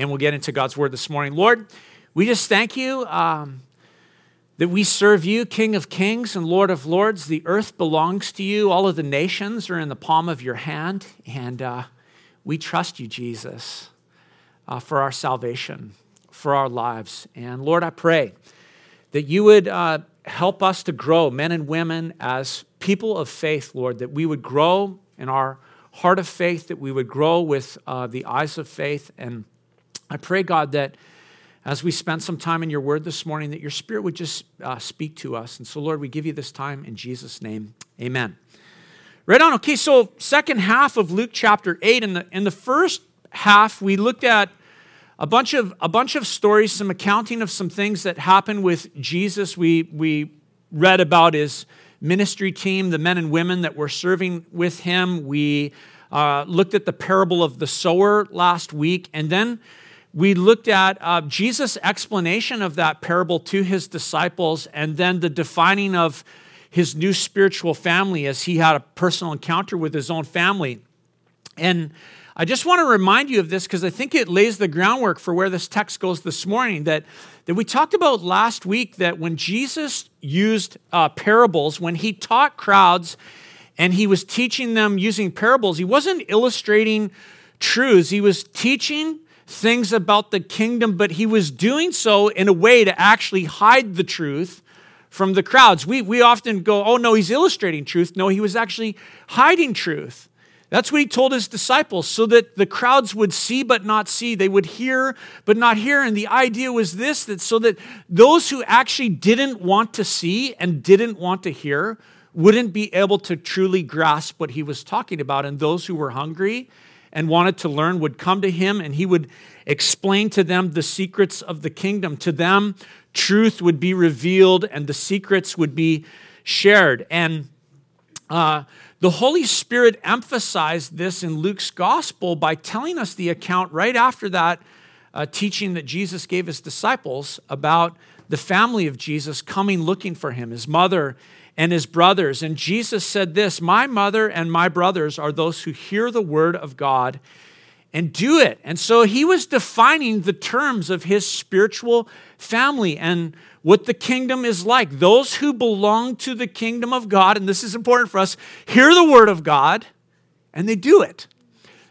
and we'll get into God's word this morning. Lord, we just thank you um, that we serve you, King of kings and Lord of lords. The earth belongs to you, all of the nations are in the palm of your hand, and uh, we trust you, Jesus, uh, for our salvation, for our lives. And Lord, I pray that you would uh, help us to grow, men and women, as people of faith, Lord, that we would grow in our heart of faith, that we would grow with uh, the eyes of faith. And I pray, God, that as we spend some time in your word this morning, that your spirit would just uh, speak to us. And so, Lord, we give you this time in Jesus' name. Amen. Right on. Okay, so second half of Luke chapter 8. In the, in the first half, we looked at a bunch of a bunch of stories, some accounting of some things that happened with Jesus. We we read about his ministry team, the men and women that were serving with him. We uh, looked at the parable of the sower last week, and then we looked at uh, Jesus' explanation of that parable to his disciples, and then the defining of his new spiritual family as he had a personal encounter with his own family. And I just want to remind you of this because I think it lays the groundwork for where this text goes this morning. That, that we talked about last week that when Jesus used uh, parables, when he taught crowds and he was teaching them using parables, he wasn't illustrating truths, he was teaching things about the kingdom, but he was doing so in a way to actually hide the truth from the crowds. We, we often go, oh no, he's illustrating truth. No, he was actually hiding truth. That's what he told his disciples, so that the crowds would see but not see. They would hear but not hear. And the idea was this that so that those who actually didn't want to see and didn't want to hear wouldn't be able to truly grasp what he was talking about. And those who were hungry and wanted to learn would come to him and he would explain to them the secrets of the kingdom. To them, truth would be revealed and the secrets would be shared. And uh, the Holy Spirit emphasized this in Luke's gospel by telling us the account right after that uh, teaching that Jesus gave his disciples about the family of Jesus coming looking for him, his mother and his brothers. And Jesus said this My mother and my brothers are those who hear the word of God and do it. And so he was defining the terms of his spiritual family and what the kingdom is like. Those who belong to the kingdom of God, and this is important for us, hear the word of God and they do it.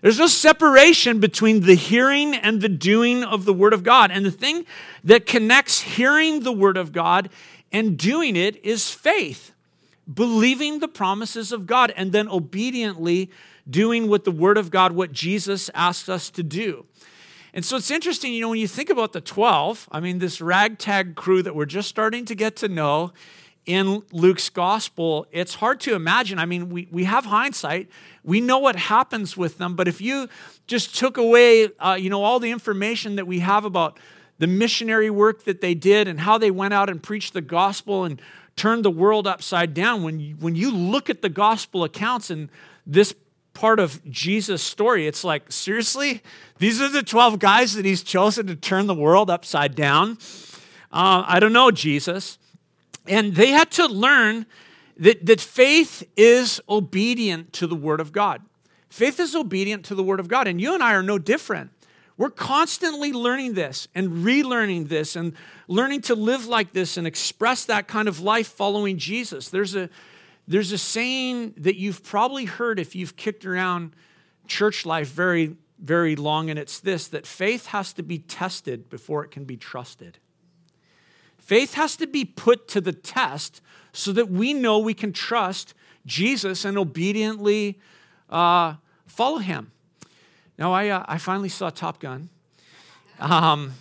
There's no separation between the hearing and the doing of the word of God. And the thing that connects hearing the word of God and doing it is faith, believing the promises of God and then obediently doing what the word of God, what Jesus asked us to do. And so it's interesting, you know, when you think about the 12, I mean, this ragtag crew that we're just starting to get to know in Luke's gospel, it's hard to imagine. I mean, we, we have hindsight, we know what happens with them, but if you just took away, uh, you know, all the information that we have about the missionary work that they did and how they went out and preached the gospel and turned the world upside down, when you, when you look at the gospel accounts and this part of Jesus' story. It's like, seriously? These are the 12 guys that he's chosen to turn the world upside down? Uh, I don't know, Jesus. And they had to learn that, that faith is obedient to the Word of God. Faith is obedient to the Word of God. And you and I are no different. We're constantly learning this and relearning this and learning to live like this and express that kind of life following Jesus. There's a there's a saying that you've probably heard if you've kicked around church life very, very long, and it's this that faith has to be tested before it can be trusted. Faith has to be put to the test so that we know we can trust Jesus and obediently uh, follow him. Now, I, uh, I finally saw Top Gun. Um,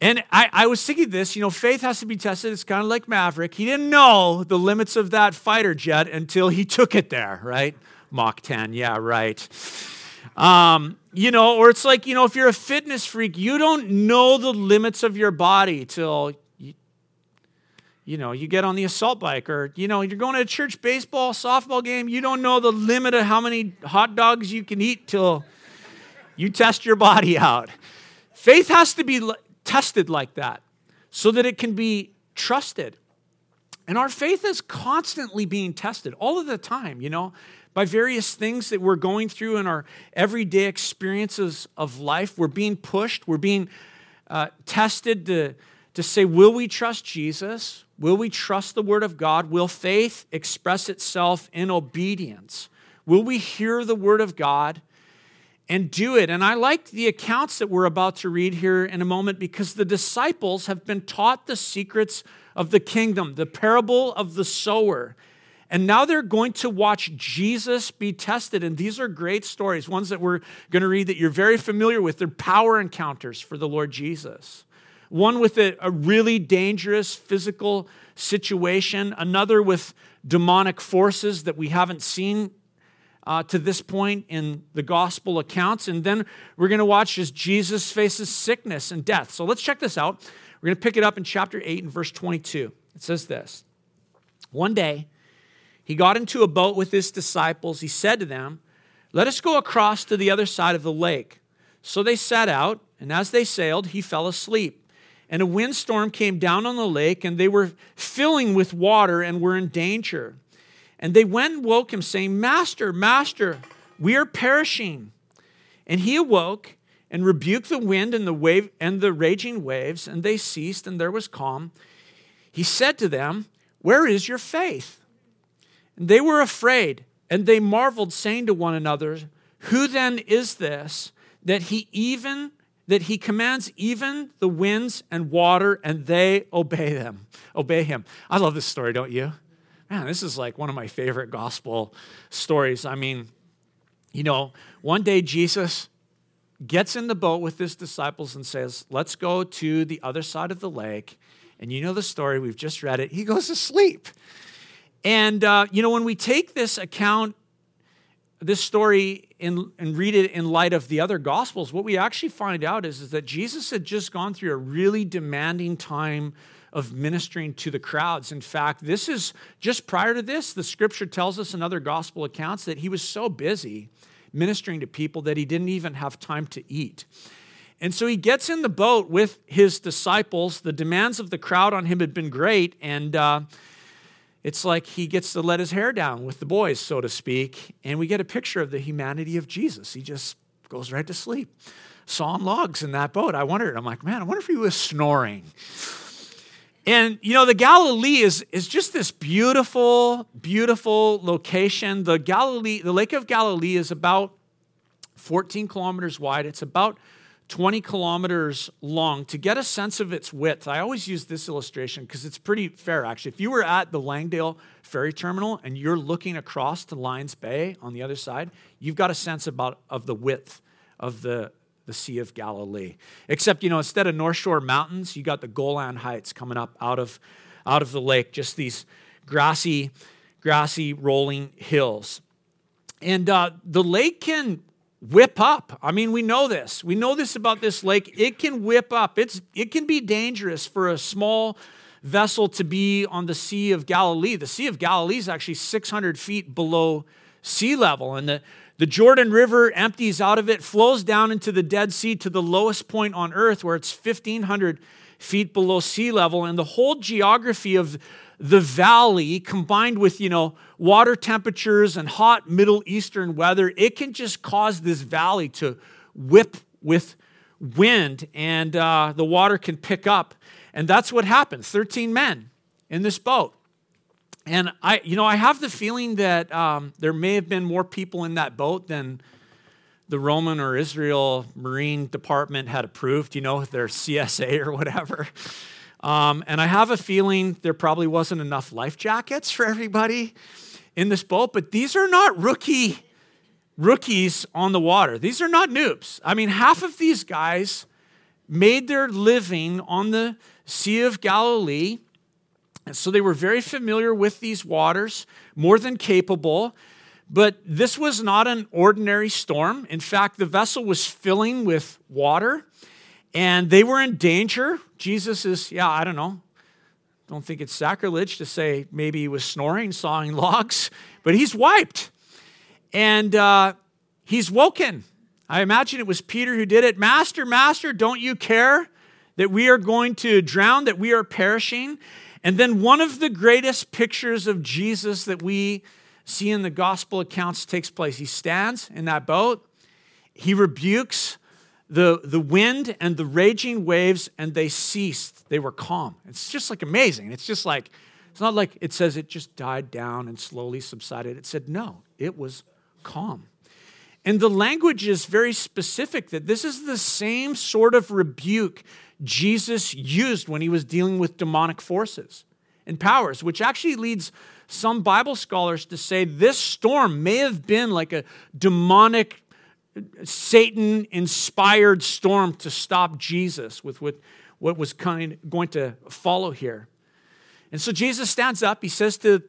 and I, I, was thinking this, you know, faith has to be tested. It's kind of like Maverick. He didn't know the limits of that fighter jet until he took it there, right? Mach 10, yeah, right. Um, you know, or it's like, you know, if you're a fitness freak, you don't know the limits of your body till you, you know, you get on the assault bike or, you know, you're going to a church baseball, softball game, you don't know the limit of how many hot dogs you can eat till you test your body out. Faith has to be tested like that so that it can be trusted. And our faith is constantly being tested all of the time, you know. by various things that we're going through in our everyday experiences of life. We're being pushed, we're being uh, tested to, to say, will we trust Jesus? Will we trust the Word of God? Will faith express itself in obedience? Will we hear the Word of God and do it? And I like the accounts that we're about to read here in a moment because the disciples have been taught the secrets of the kingdom, the parable of the sower. And now they're going to watch Jesus be tested. And these are great stories, ones that we're going to read that you're very familiar with. They're power encounters for the Lord Jesus. One with a, a really dangerous physical situation, another with demonic forces that we haven't seen uh, to this point in the gospel accounts. And then we're going to watch as Jesus faces sickness and death. So let's check this out. We're going to pick it up in chapter 8 and verse 22. It says this One day, he got into a boat with his disciples. He said to them, Let us go across to the other side of the lake. So they set out, and as they sailed, he fell asleep. And a windstorm came down on the lake, and they were filling with water and were in danger. And they went and woke him, saying, Master, Master, we are perishing. And he awoke and rebuked the wind and the wave and the raging waves, and they ceased, and there was calm. He said to them, Where is your faith? And they were afraid, and they marveled, saying to one another, Who then is this that he even that he commands even the winds and water, and they obey them, obey him. I love this story, don't you? Man, this is like one of my favorite gospel stories. I mean, you know, one day Jesus gets in the boat with his disciples and says, Let's go to the other side of the lake. And you know the story, we've just read it. He goes to sleep. And, uh, you know, when we take this account, this story, in, and read it in light of the other gospels, what we actually find out is, is that Jesus had just gone through a really demanding time of ministering to the crowds. In fact, this is just prior to this, the scripture tells us in other gospel accounts that he was so busy ministering to people that he didn't even have time to eat. And so he gets in the boat with his disciples. The demands of the crowd on him had been great, and uh, it's like he gets to let his hair down with the boys, so to speak, and we get a picture of the humanity of Jesus. He just goes right to sleep. Sawing logs in that boat. I wondered, I'm like, man, I wonder if he was snoring. And you know, the Galilee is, is just this beautiful, beautiful location. The Galilee, the Lake of Galilee is about 14 kilometers wide. It's about 20 kilometers long. To get a sense of its width, I always use this illustration because it's pretty fair, actually. If you were at the Langdale Ferry Terminal and you're looking across to Lions Bay on the other side, you've got a sense about, of the width of the, the Sea of Galilee. Except, you know, instead of North Shore Mountains, you got the Golan Heights coming up out of, out of the lake, just these grassy, grassy rolling hills. And uh, the lake can whip up. I mean, we know this. We know this about this lake. It can whip up. It's it can be dangerous for a small vessel to be on the Sea of Galilee. The Sea of Galilee is actually 600 feet below sea level, and the the Jordan River empties out of it, flows down into the Dead Sea to the lowest point on earth where it's 1,500 feet below sea level. And the whole geography of the valley combined with, you know, water temperatures and hot Middle Eastern weather, it can just cause this valley to whip with wind and uh, the water can pick up. And that's what happened 13 men in this boat. And I, you know, I have the feeling that um, there may have been more people in that boat than the Roman or Israel Marine Department had approved, you know, their CSA or whatever. Um, and I have a feeling there probably wasn't enough life jackets for everybody in this boat, but these are not rookie rookies on the water. These are not noobs. I mean, half of these guys made their living on the Sea of Galilee. And so they were very familiar with these waters, more than capable. But this was not an ordinary storm. In fact, the vessel was filling with water and they were in danger. Jesus is, yeah, I don't know. Don't think it's sacrilege to say maybe he was snoring, sawing logs, but he's wiped. And uh, he's woken. I imagine it was Peter who did it. Master, Master, don't you care that we are going to drown, that we are perishing? And then one of the greatest pictures of Jesus that we see in the gospel accounts takes place. He stands in that boat, he rebukes the, the wind and the raging waves, and they ceased. They were calm. It's just like amazing. It's just like, it's not like it says it just died down and slowly subsided. It said, no, it was calm. And the language is very specific that this is the same sort of rebuke Jesus used when he was dealing with demonic forces and powers, which actually leads some Bible scholars to say this storm may have been like a demonic, Satan inspired storm to stop Jesus with what, what was kind going to follow here. And so Jesus stands up, he says to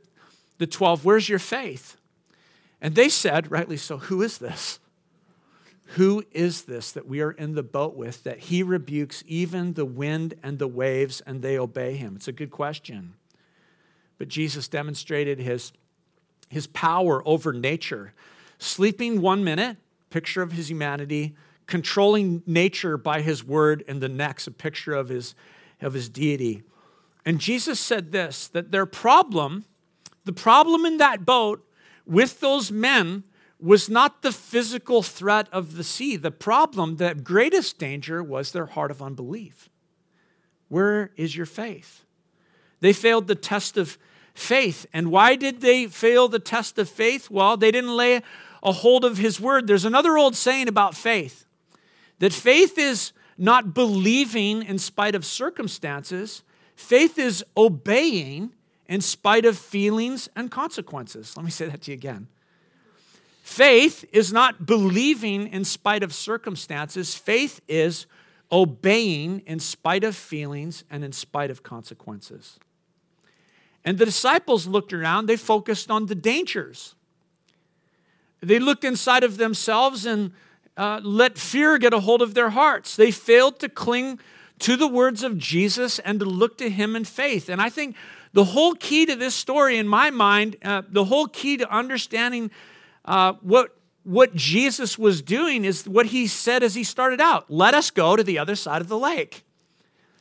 the 12, Where's your faith? And they said, rightly so, Who is this? Who is this that we are in the boat with that he rebukes even the wind and the waves and they obey him? It's a good question. But Jesus demonstrated his, his power over nature. Sleeping one minute, picture of his humanity, controlling nature by his word, and the next, a picture of his, of his deity. And Jesus said this that their problem, the problem in that boat with those men was not the physical threat of the sea. The problem, the greatest danger, was their heart of unbelief. Where is your faith? They failed the test of faith. And why did they fail the test of faith? Well, they didn't lay a hold of his word. There's another old saying about faith that faith is not believing in spite of circumstances, faith is obeying in spite of feelings and consequences. Let me say that to you again. Faith is not believing in spite of circumstances, faith is obeying in spite of feelings and in spite of consequences. And the disciples looked around, they focused on the dangers. They looked inside of themselves and uh, let fear get a hold of their hearts. They failed to cling to the words of Jesus and to look to him in faith. And I think the whole key to this story, in my mind, uh, the whole key to understanding uh, what, what Jesus was doing is what he said as he started out let us go to the other side of the lake.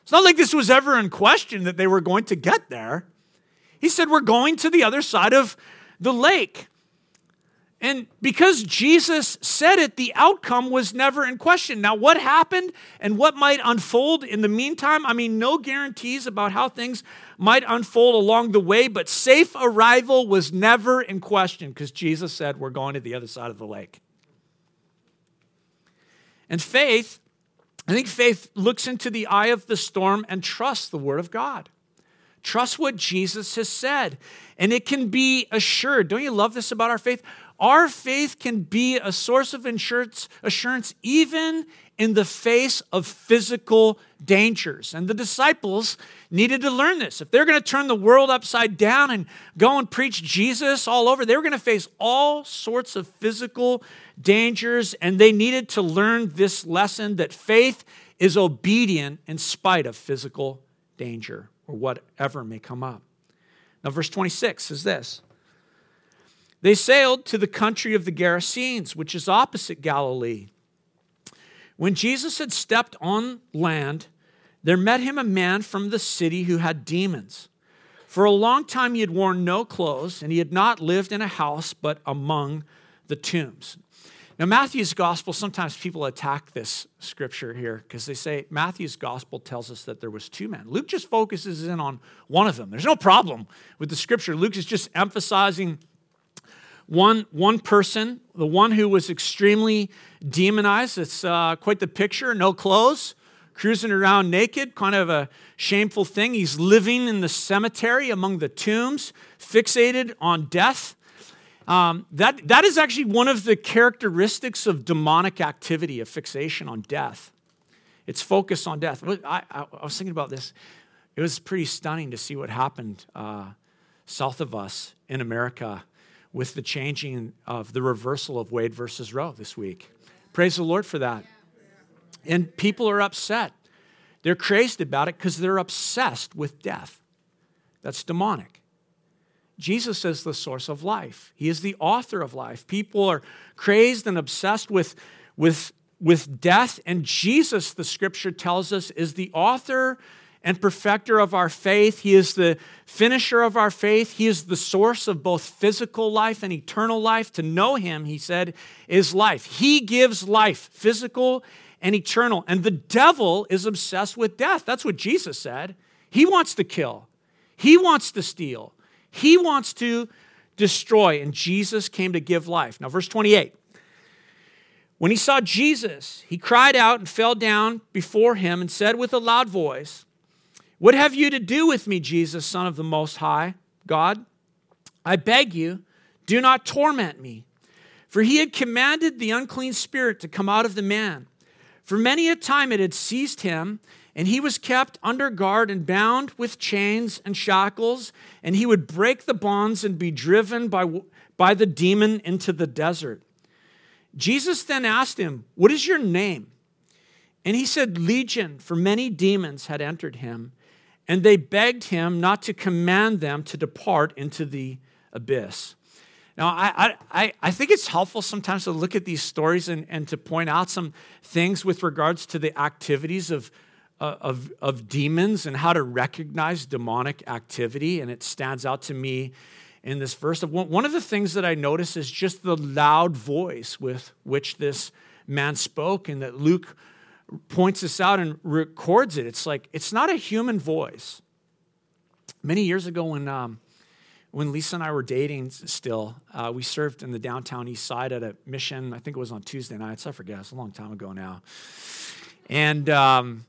It's not like this was ever in question that they were going to get there. He said, We're going to the other side of the lake. And because Jesus said it, the outcome was never in question. Now, what happened and what might unfold in the meantime? I mean, no guarantees about how things might unfold along the way, but safe arrival was never in question because Jesus said, We're going to the other side of the lake. And faith, I think faith looks into the eye of the storm and trusts the word of God. Trust what Jesus has said. And it can be assured. Don't you love this about our faith? Our faith can be a source of assurance, assurance even in the face of physical dangers. And the disciples needed to learn this. If they're going to turn the world upside down and go and preach Jesus all over, they were going to face all sorts of physical dangers. And they needed to learn this lesson that faith is obedient in spite of physical danger or whatever may come up. Now, verse 26 is this they sailed to the country of the Gerasenes, which is opposite Galilee. When Jesus had stepped on land, there met him a man from the city who had demons. For a long time he had worn no clothes, and he had not lived in a house but among the tombs. Now, Matthew's gospel, sometimes people attack this scripture here because they say Matthew's gospel tells us that there was two men. Luke just focuses in on one of them. There's no problem with the scripture. Luke is just emphasizing one, one person, the one who was extremely demonized. It's uh, quite the picture no clothes, cruising around naked, kind of a shameful thing. He's living in the cemetery among the tombs, fixated on death. Um, that, that is actually one of the characteristics of demonic activity, a fixation on death. It's focused on death. I, I, I was thinking about this. It was pretty stunning to see what happened uh, south of us in America with the changing of the reversal of Wade versus Roe this week. Praise the Lord for that. And people are upset. They're crazed about it because they're obsessed with death. That's demonic. Jesus is the source of life. He is the author of life. People are crazed and obsessed with, with, with death, and Jesus, the scripture tells us, is the author and perfecter of our faith. He is the finisher of our faith. He is the source of both physical life and eternal life. To know him, he said, is life. He gives life, physical and eternal. And the devil is obsessed with death. That's what Jesus said. He wants to kill, he wants to steal, he wants to destroy. And Jesus came to give life. Now, verse 28. When he saw Jesus, he cried out and fell down before him and said with a loud voice, What have you to do with me, Jesus, Son of the Most High God? I beg you, do not torment me. For he had commanded the unclean spirit to come out of the man. For many a time it had seized him, and he was kept under guard and bound with chains and shackles, and he would break the bonds and be driven by, by the demon into the desert. Jesus then asked him, What is your name? And he said, Legion, for many demons had entered him, and they begged him not to command them to depart into the abyss. Now, I, I, I think it's helpful sometimes to look at these stories and, and to point out some things with regards to the activities of, uh, of, of demons and how to recognize demonic activity. And it stands out to me in this verse. One of the things that I notice is just the loud voice with which this man spoke, and that Luke points this out and records it. It's like, it's not a human voice. Many years ago, when, um, when Lisa and I were dating still, uh, we served in the downtown east side at a mission. I think it was on Tuesday nights. I forget. It's a long time ago now. And um,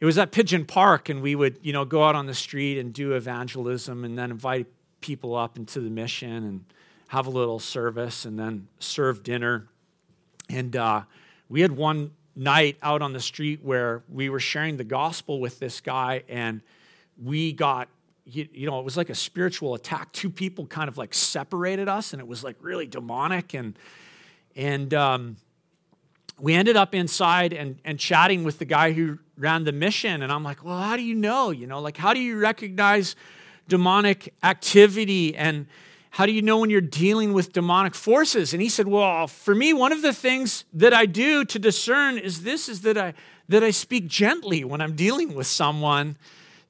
it was at Pigeon Park, and we would, you know, go out on the street and do evangelism and then invite people up into the mission and have a little service and then serve dinner. And uh, we had one night out on the street where we were sharing the gospel with this guy, and we got, you, you know, it was like a spiritual attack. Two people kind of like separated us, and it was like really demonic. And, and, um, we ended up inside and, and chatting with the guy who ran the mission. And I'm like, well, how do you know? You know, like, how do you recognize demonic activity and how do you know when you're dealing with demonic forces? And he said well for me one of the things that i do to discern is this is that i that i speak gently when i'm dealing with someone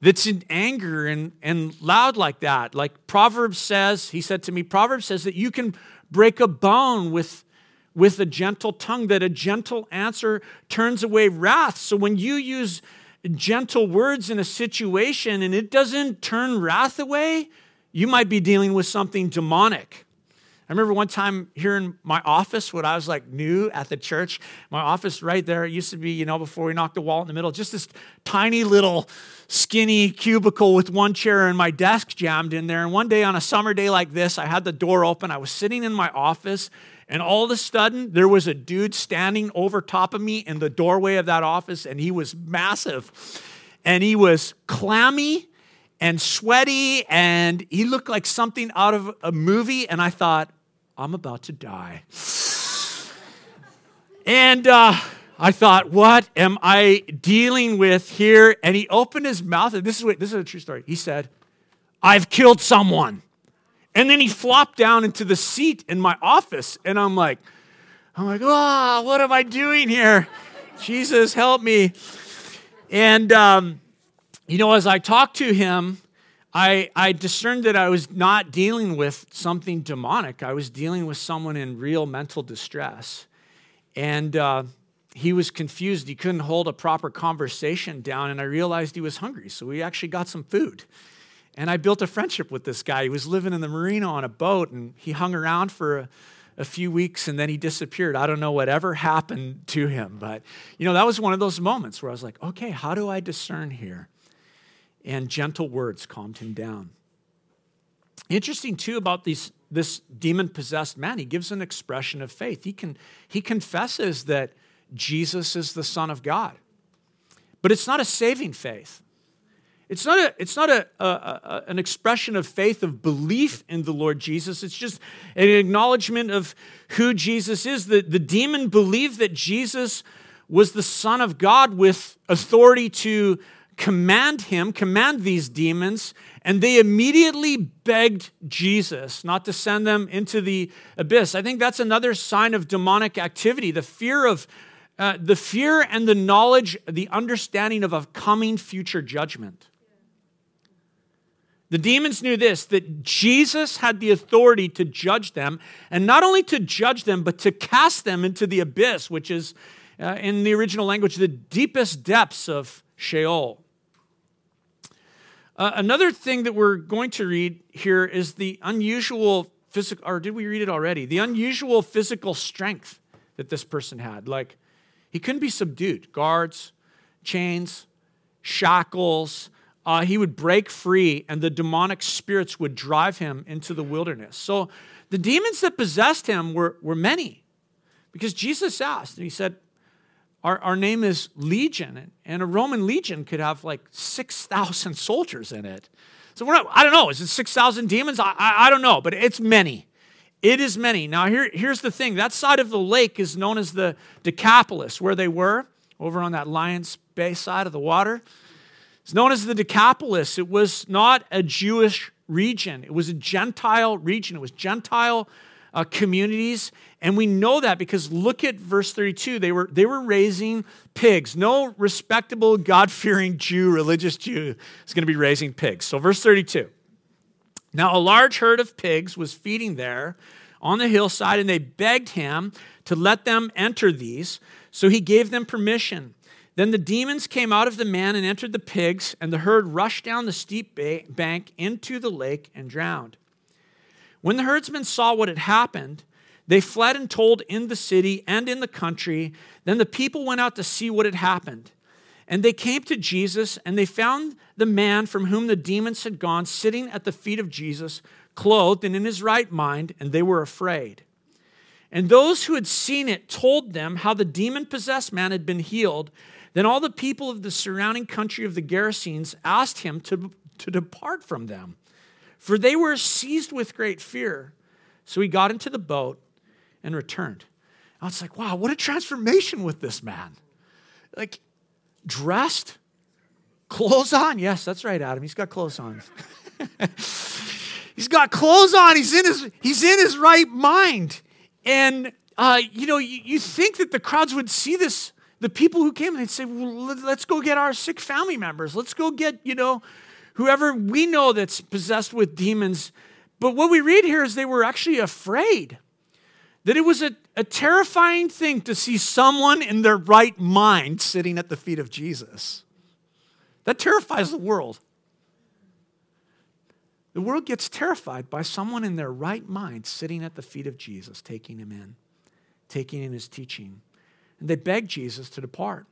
that's in anger and, and loud like that. Like proverbs says he said to me proverbs says that you can break a bone with with a gentle tongue that a gentle answer turns away wrath. So when you use gentle words in a situation and it doesn't turn wrath away, you might be dealing with something demonic. I remember one time here in my office when I was like new at the church, my office right there, used to be, you know, before we knocked the wall in the middle, just this tiny little skinny cubicle with one chair and my desk jammed in there. And one day on a summer day like this, I had the door open. I was sitting in my office and all of a sudden, there was a dude standing over top of me in the doorway of that office, and he was massive. And he was clammy and sweaty, and he looked like something out of a movie. And I thought, I'm about to die. and uh, I thought, what am I dealing with here? And he opened his mouth, and this is, what, this is a true story. He said, I've killed someone. And then he flopped down into the seat in my office. And I'm like, I'm like, oh, what am I doing here? Jesus, help me. And, um, you know, as I talked to him, I, I discerned that I was not dealing with something demonic. I was dealing with someone in real mental distress. And uh, he was confused. He couldn't hold a proper conversation down. And I realized he was hungry. So we actually got some food. And I built a friendship with this guy. He was living in the marina on a boat, and he hung around for a, a, few weeks and then he disappeared. I don't know whatever happened to him, but you know, that was one of those moments where I was like, okay, how do I discern here? And gentle words calmed him down. Interesting too about these, this demon possessed man, he gives an expression of faith. He, can, he confesses that Jesus is the Son of God, but it's not a saving faith. It's not, a, it's not a, a, a, an expression of faith, of belief in the Lord Jesus. It's just an acknowledgement of who Jesus is. The, the demon believed that Jesus was the Son of God with authority to command him, command these demons, and they immediately begged Jesus not to send them into the abyss. I think that's another sign of demonic activity the fear of uh, the fear and the knowledge, the understanding of a coming future judgment. The demons knew this that Jesus had the authority to judge them, and not only to judge them, but to cast them into the abyss, which is, uh, in the original language, the deepest depths of Sheol. Uh, another thing that we're going to read here is the unusual physical, or did we read it already? The unusual physical strength that this person had. Like, he couldn't be subdued. Guards, chains, shackles, uh, he would break free and the demonic spirits would drive him into the wilderness. So the demons that possessed him were, were many because Jesus asked, and he said, our, our name is Legion, and a Roman legion could have like 6,000 soldiers in it. So we're not, I don't know, is it 6,000 demons? I, I, I don't know, but it's many. It is many. Now, here, here's the thing that side of the lake is known as the Decapolis, where they were, over on that Lions Bay side of the water. It's known as the Decapolis. It was not a Jewish region, it was a Gentile region. It was Gentile uh, communities. And we know that because look at verse 32. They were, they were raising pigs. No respectable, God fearing Jew, religious Jew, is going to be raising pigs. So, verse 32. Now, a large herd of pigs was feeding there on the hillside, and they begged him to let them enter these. So he gave them permission. Then the demons came out of the man and entered the pigs, and the herd rushed down the steep bank into the lake and drowned. When the herdsmen saw what had happened, they fled and told in the city and in the country. Then the people went out to see what had happened. And they came to Jesus, and they found the man from whom the demons had gone sitting at the feet of Jesus, clothed and in his right mind, and they were afraid. And those who had seen it told them how the demon possessed man had been healed. Then all the people of the surrounding country of the Gerasenes asked him to, to depart from them, for they were seized with great fear. So he got into the boat and returned. I was like, wow, what a transformation with this man. Like, dressed, clothes on. Yes, that's right, Adam. He's got clothes on. he's got clothes on. He's in his, he's in his right mind. And, uh, you know, you, you think that the crowds would see this the people who came, and they'd say, well, let's go get our sick family members. Let's go get, you know, whoever we know that's possessed with demons. But what we read here is they were actually afraid. That it was a, a terrifying thing to see someone in their right mind sitting at the feet of Jesus. That terrifies the world. The world gets terrified by someone in their right mind sitting at the feet of Jesus, taking him in, taking in his teaching. And they beg Jesus to depart.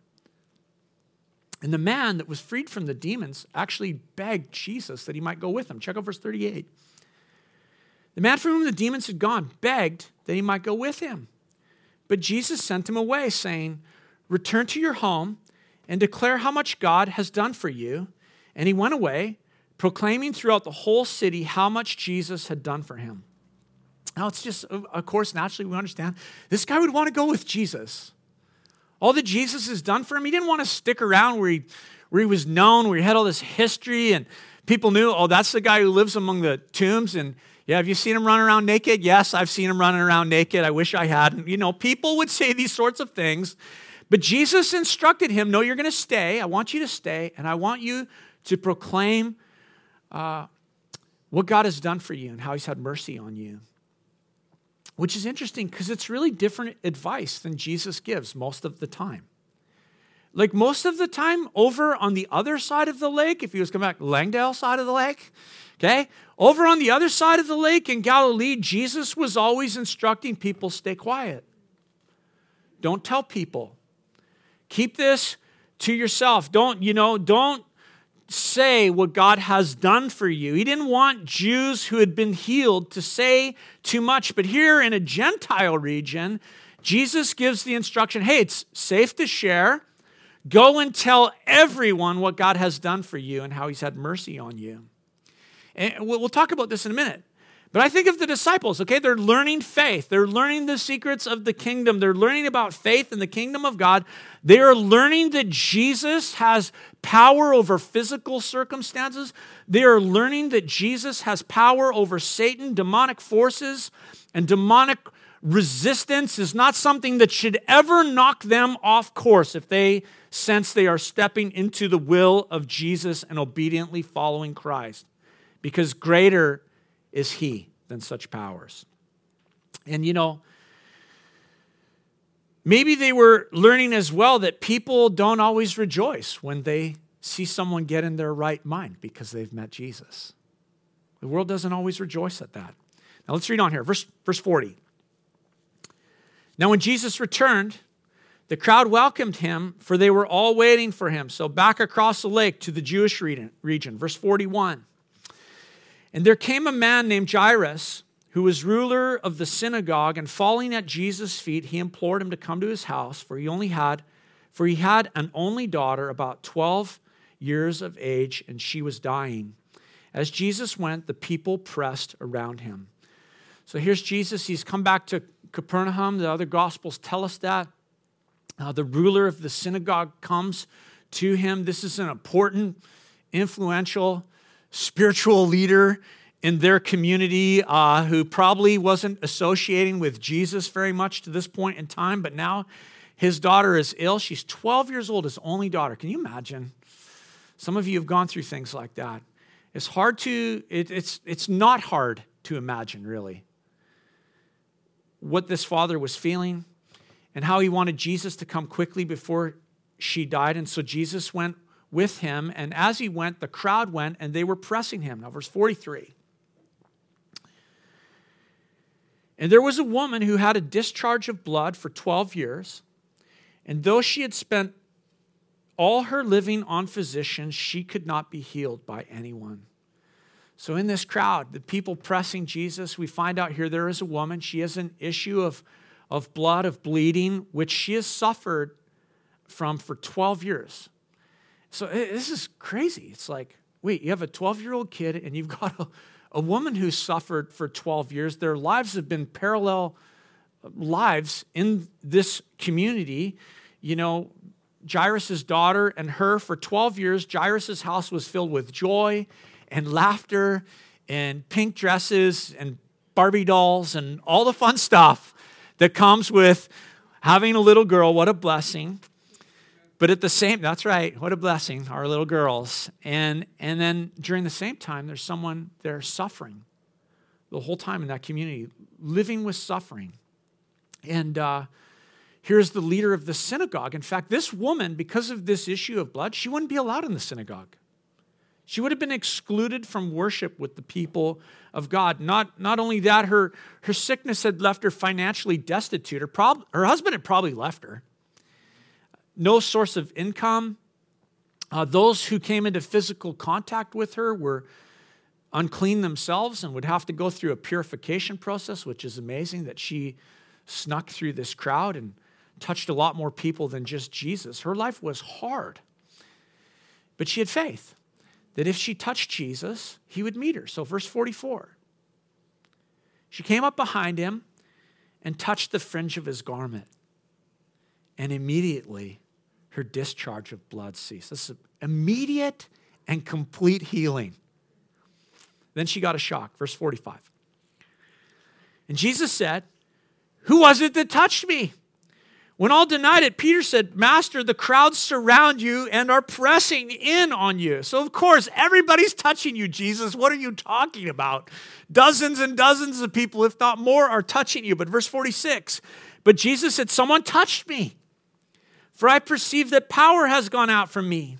And the man that was freed from the demons actually begged Jesus that he might go with him. Check out verse 38. The man from whom the demons had gone begged that he might go with him. But Jesus sent him away, saying, Return to your home and declare how much God has done for you. And he went away, proclaiming throughout the whole city how much Jesus had done for him. Now, it's just, of course, naturally we understand this guy would want to go with Jesus. All that Jesus has done for him, he didn't want to stick around where he, where he was known, where he had all this history and people knew, oh, that's the guy who lives among the tombs. And yeah, have you seen him running around naked? Yes, I've seen him running around naked. I wish I hadn't. You know, people would say these sorts of things. But Jesus instructed him, no, you're going to stay. I want you to stay, and I want you to proclaim uh, what God has done for you and how he's had mercy on you which is interesting because it's really different advice than Jesus gives most of the time. Like most of the time, over on the other side of the lake, if he was coming back, Langdale side of the lake, okay, over on the other side of the lake in Galilee, Jesus was always instructing people stay quiet. Don't tell people. Keep this to yourself. Don't, you know, don't say what God has done for you. He didn't want Jews who had been healed to say too much. But here in a Gentile region, Jesus gives the instruction hey, it's safe to share. Go and tell everyone what God has done for you and how he's had mercy on you. And we'll talk about this in a minute. But I think of the disciples, okay? They're learning faith. They're learning the secrets of the kingdom. They're learning about faith in the kingdom of God. They are learning that Jesus has power over physical circumstances. They are learning that Jesus has power over Satan, demonic forces, and demonic resistance is not something that should ever knock them off course if they sense they are stepping into the will of Jesus and obediently following Christ, because greater is He than such powers. And you know, maybe they were learning as well that people don't always rejoice when they see someone get in their right mind because they've met Jesus. The world doesn't always rejoice at that. Now let's read on here. Verse, verse 40. Now, when Jesus returned, the crowd welcomed him, for they were all waiting for him. So, back across the lake to the Jewish region. Verse 41. And there came a man named Jairus, who was ruler of the synagogue, and falling at Jesus' feet, he implored him to come to his house, for he only had, for he had an only daughter, about 12 years of age, and she was dying. As Jesus went, the people pressed around him. So here's Jesus. He's come back to Capernaum. The other gospels tell us that. Uh, the ruler of the synagogue comes to him. This is an important, influential, spiritual leader in their community uh, who probably wasn't associating with Jesus very much to this point in time, but now his daughter is ill. She's 12 years old, his only daughter. Can you imagine? Some of you have gone through things like that. It's hard to, it, it's, it's not hard to imagine, really what this father was feeling and how he wanted Jesus to come quickly before she died. And so Jesus went with him. And as he went, the crowd went and they were pressing him. Now, verse 43. And there was a woman who had a discharge of blood for 12 years. And though she had spent all her living on physicians, she could not be healed by anyone. So, in this crowd, the people pressing Jesus, we find out here there is a woman. She has an issue of, of blood, of bleeding, which she has suffered from for 12 years. So, this is crazy. It's like, wait, you have a 12 year old kid and you've got a, a woman who's suffered for 12 years. Their lives have been parallel uh, lives in this community. You know, Jairus' daughter and her for 12 years, Jairus' house was filled with joy and laughter and pink dresses and Barbie dolls and all the fun stuff that comes with having a little girl. What a blessing. But at the same, that's right, what a blessing, our little girls. And, and then during the same time, there's someone there suffering the whole time in that community, living with suffering. And uh, here's the leader of the synagogue. In fact, this woman, because of this issue of blood, she wouldn't be allowed in the synagogue. She would have been excluded from worship with the people of God. Not, not only that, her, her sickness had left her financially destitute. Her, prob- her husband had probably left her. No source of income. Uh, those who came into physical contact with her were unclean themselves and would have to go through a purification process, which is amazing that she snuck through this crowd and touched a lot more people than just Jesus. Her life was hard, but she had faith that if she touched Jesus, he would meet her. So, verse 44 she came up behind him and touched the fringe of his garment. And immediately her discharge of blood ceased. This is immediate and complete healing. Then she got a shock. Verse 45. And Jesus said, Who was it that touched me? When all denied it, Peter said, Master, the crowds surround you and are pressing in on you. So, of course, everybody's touching you, Jesus. What are you talking about? Dozens and dozens of people, if not more, are touching you. But verse 46 But Jesus said, Someone touched me, for I perceive that power has gone out from me.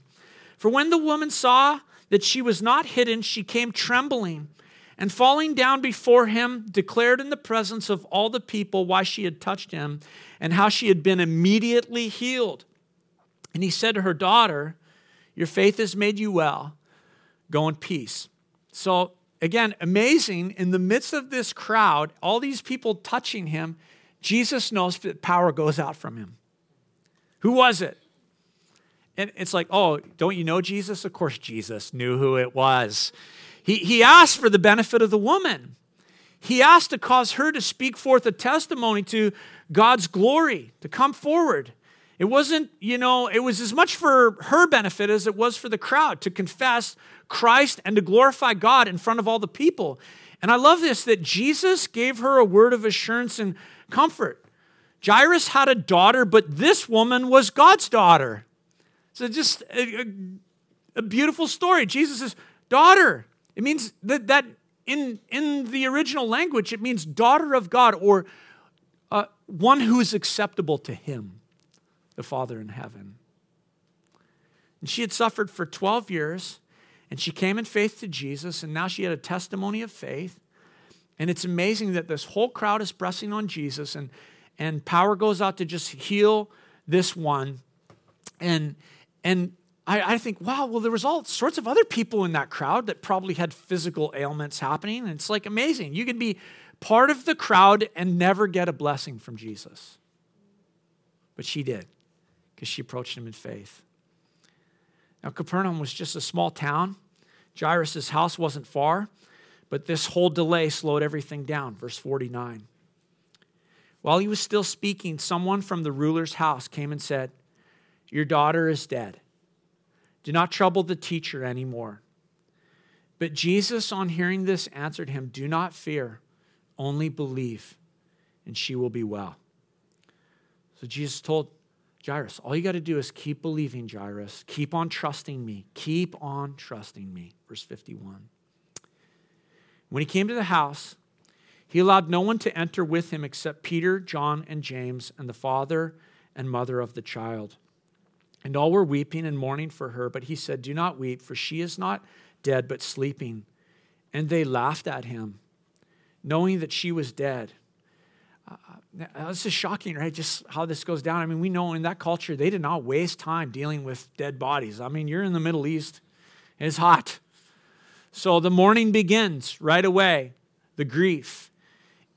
For when the woman saw that she was not hidden, she came trembling and falling down before him, declared in the presence of all the people why she had touched him and how she had been immediately healed. And he said to her daughter, Your faith has made you well. Go in peace. So, again, amazing. In the midst of this crowd, all these people touching him, Jesus knows that power goes out from him. Who was it? And it's like, oh, don't you know Jesus? Of course, Jesus knew who it was. He, he asked for the benefit of the woman. He asked to cause her to speak forth a testimony to God's glory, to come forward. It wasn't, you know, it was as much for her benefit as it was for the crowd to confess Christ and to glorify God in front of all the people. And I love this that Jesus gave her a word of assurance and comfort. Jairus had a daughter, but this woman was God's daughter. So just a, a, a beautiful story. Jesus' daughter. It means that, that in, in the original language, it means daughter of God or uh, one who is acceptable to him, the Father in heaven. And she had suffered for 12 years, and she came in faith to Jesus, and now she had a testimony of faith. And it's amazing that this whole crowd is pressing on Jesus, and, and power goes out to just heal this one. And, and I, I, think, wow, well, there was all sorts of other people in that crowd that probably had physical ailments happening. And it's like amazing. You can be part of the crowd and never get a blessing from Jesus. But she did, because she approached him in faith. Now, Capernaum was just a small town. Jairus' house wasn't far, but this whole delay slowed everything down. Verse 49. While he was still speaking, someone from the ruler's house came and said, Your daughter is dead. Do not trouble the teacher anymore. But Jesus, on hearing this, answered him, Do not fear, only believe, and she will be well. So Jesus told Jairus, All you got to do is keep believing, Jairus. Keep on trusting me. Keep on trusting me. Verse 51. When he came to the house, he allowed no one to enter with him except Peter, John, and James, and the father and mother of the child. And all were weeping and mourning for her, but he said, Do not weep, for she is not dead, but sleeping. And they laughed at him, knowing that she was dead. Uh, uh this is shocking, right? Just how this goes down. I mean, we know in that culture, they did not waste time dealing with dead bodies. I mean, you're in the Middle East, it's hot. So the mourning begins right away, the grief.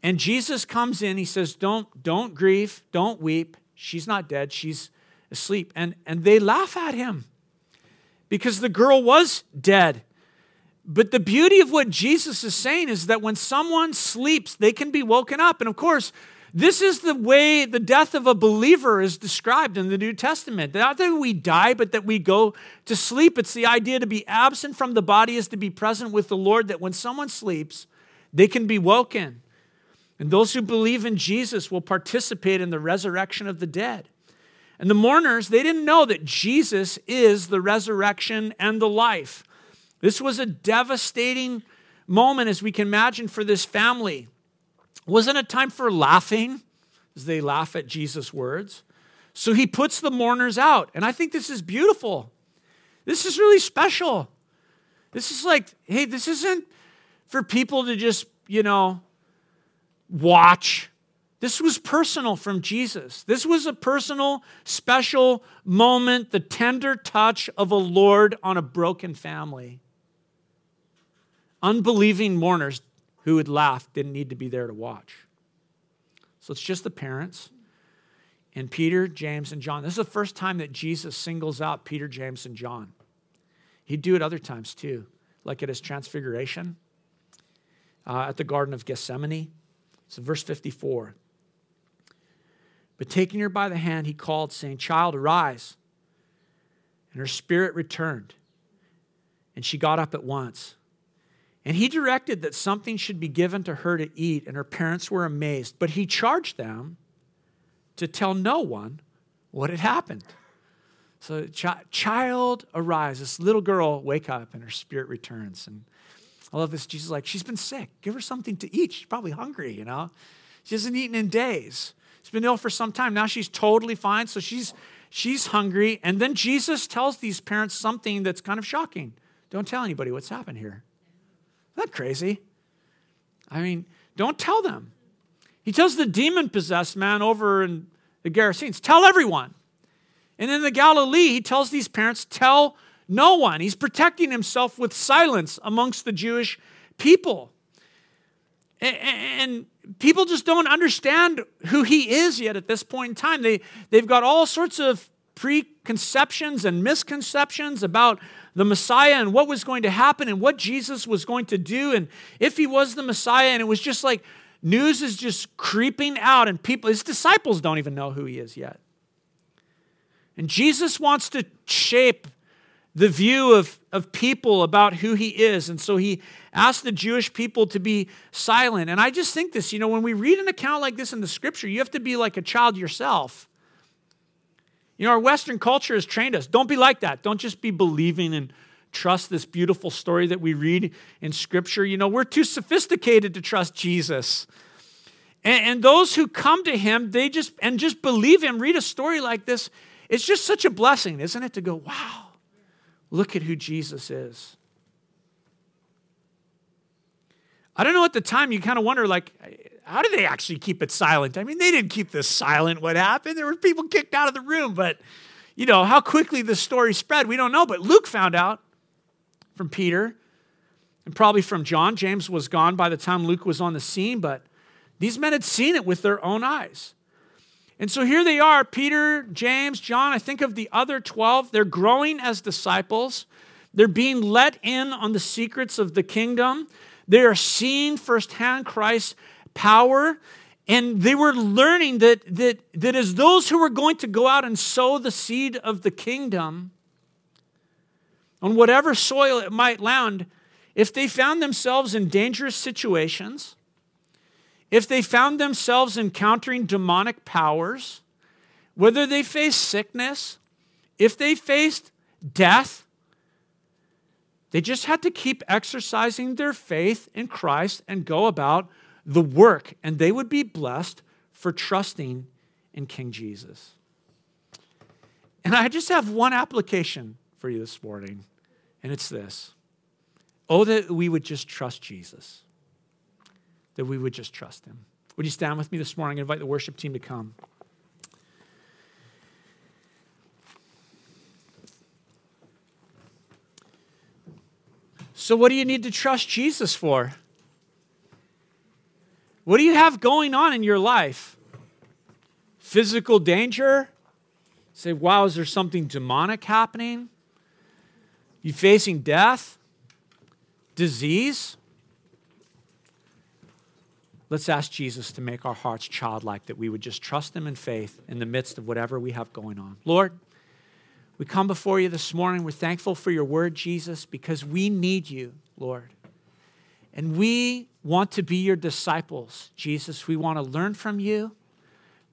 And Jesus comes in, he says, Don't, don't grieve, don't weep. She's not dead, she's asleep. And, and they laugh at him because the girl was dead. But the beauty of what Jesus is saying is that when someone sleeps, they can be woken up. And of course, this is the way the death of a believer is described in the New Testament. Not that we die, but that we go to sleep. It's the idea to be absent from the body is to be present with the Lord, that when someone sleeps, they can be woken. And those who believe in Jesus will participate in the resurrection of the dead. And the mourners, they didn't know that Jesus is the resurrection and the life. This was a devastating moment, as we can imagine, for this family. Wasn't a time for laughing as they laugh at Jesus' words? So he puts the mourners out. And I think this is beautiful. This is really special. This is like, hey, this isn't for people to just, you know, watch this was personal from Jesus. This was a personal, special moment, the tender touch of a Lord on a broken family. Unbelieving mourners who would laugh didn't need to be there to watch. So it's just the parents and Peter, James, and John. This is the first time that Jesus singles out Peter, James, and John. He'd do it other times too, like at his transfiguration uh, at the Garden of Gethsemane. So, verse 54 but taking her by the hand, he called, saying, Child, arise. And her spirit returned, and she got up at once. And he directed that something should be given to her to eat, and her parents were amazed. But he charged them to tell no one what had happened. So, child, arise. This little girl, wake up, and her spirit returns. And I love this. Jesus is like, she's been sick. Give her something to eat. She's probably hungry, you know? She hasn't eaten in days. She's been ill for some time. Now she's totally fine. So she's she's hungry. And then Jesus tells these parents something that's kind of shocking. Don't tell anybody what's happened here. Isn't that crazy? I mean, don't tell them. He tells the demon possessed man over in the Gerasenes, tell everyone. And in the Galilee, he tells these parents, tell no one. He's protecting himself with silence amongst the Jewish people. And people just don't understand who he is yet at this point in time. They, they've got all sorts of preconceptions and misconceptions about the Messiah and what was going to happen and what Jesus was going to do. And if he was the Messiah, and it was just like news is just creeping out, and people, his disciples don't even know who he is yet. And Jesus wants to shape the view of, of people about who he is. And so he asked the Jewish people to be silent. And I just think this, you know, when we read an account like this in the scripture, you have to be like a child yourself. You know, our Western culture has trained us. Don't be like that. Don't just be believing and trust this beautiful story that we read in scripture. You know, we're too sophisticated to trust Jesus. And, and those who come to him, they just, and just believe him, read a story like this, it's just such a blessing, isn't it, to go, wow Look at who Jesus is. I don't know at the time, you kind of wonder, like, how do they actually keep it silent? I mean, they didn't keep this silent. What happened? There were people kicked out of the room, but, you know, how quickly the story spread, we don't know. But Luke found out from Peter and probably from John. James was gone by the time Luke was on the scene, but these men had seen it with their own eyes. And so here they are Peter, James, John. I think of the other 12. They're growing as disciples. They're being let in on the secrets of the kingdom. They are seeing firsthand Christ's power. And they were learning that, that, that as those who were going to go out and sow the seed of the kingdom, on whatever soil it might land, if they found themselves in dangerous situations, if they found themselves encountering demonic powers, whether they faced sickness, if they faced death, they just had to keep exercising their faith in Christ and go about the work, and they would be blessed for trusting in King Jesus. And I just have one application for you this morning, and it's this Oh, that we would just trust Jesus that we would just trust him. Would you stand with me this morning and invite the worship team to come? So, what do you need to trust Jesus for? What do you have going on in your life? Physical danger? Say, wow, is there something demonic happening? You facing death? Disease? Let's ask Jesus to make our hearts childlike, that we would just trust Him in faith in the midst of whatever we have going on. Lord, we come before you this morning. We're thankful for your word, Jesus, because we need you, Lord. And we want to be your disciples, Jesus. We want to learn from you.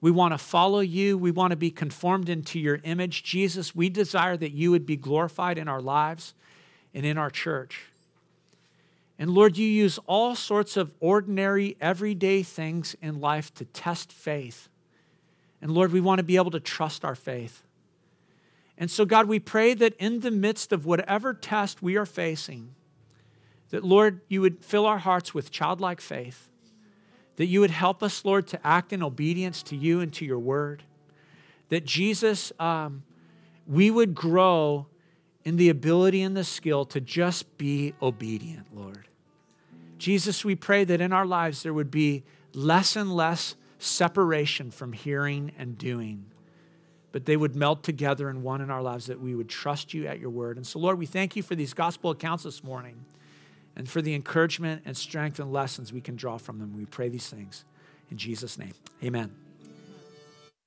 We want to follow you. We want to be conformed into your image. Jesus, we desire that you would be glorified in our lives and in our church. And Lord, you use all sorts of ordinary, everyday things in life to test faith. And Lord, we want to be able to trust our faith. And so, God, we pray that in the midst of whatever test we are facing, that, Lord, you would fill our hearts with childlike faith, that you would help us, Lord, to act in obedience to you and to your word, that Jesus, um, we would grow in the ability and the skill to just be obedient, Lord. Jesus, we pray that in our lives there would be less and less separation from hearing and doing, but they would melt together in one in our lives, that we would trust you at your word. And so, Lord, we thank you for these gospel accounts this morning and for the encouragement and strength and lessons we can draw from them. We pray these things in Jesus' name. Amen.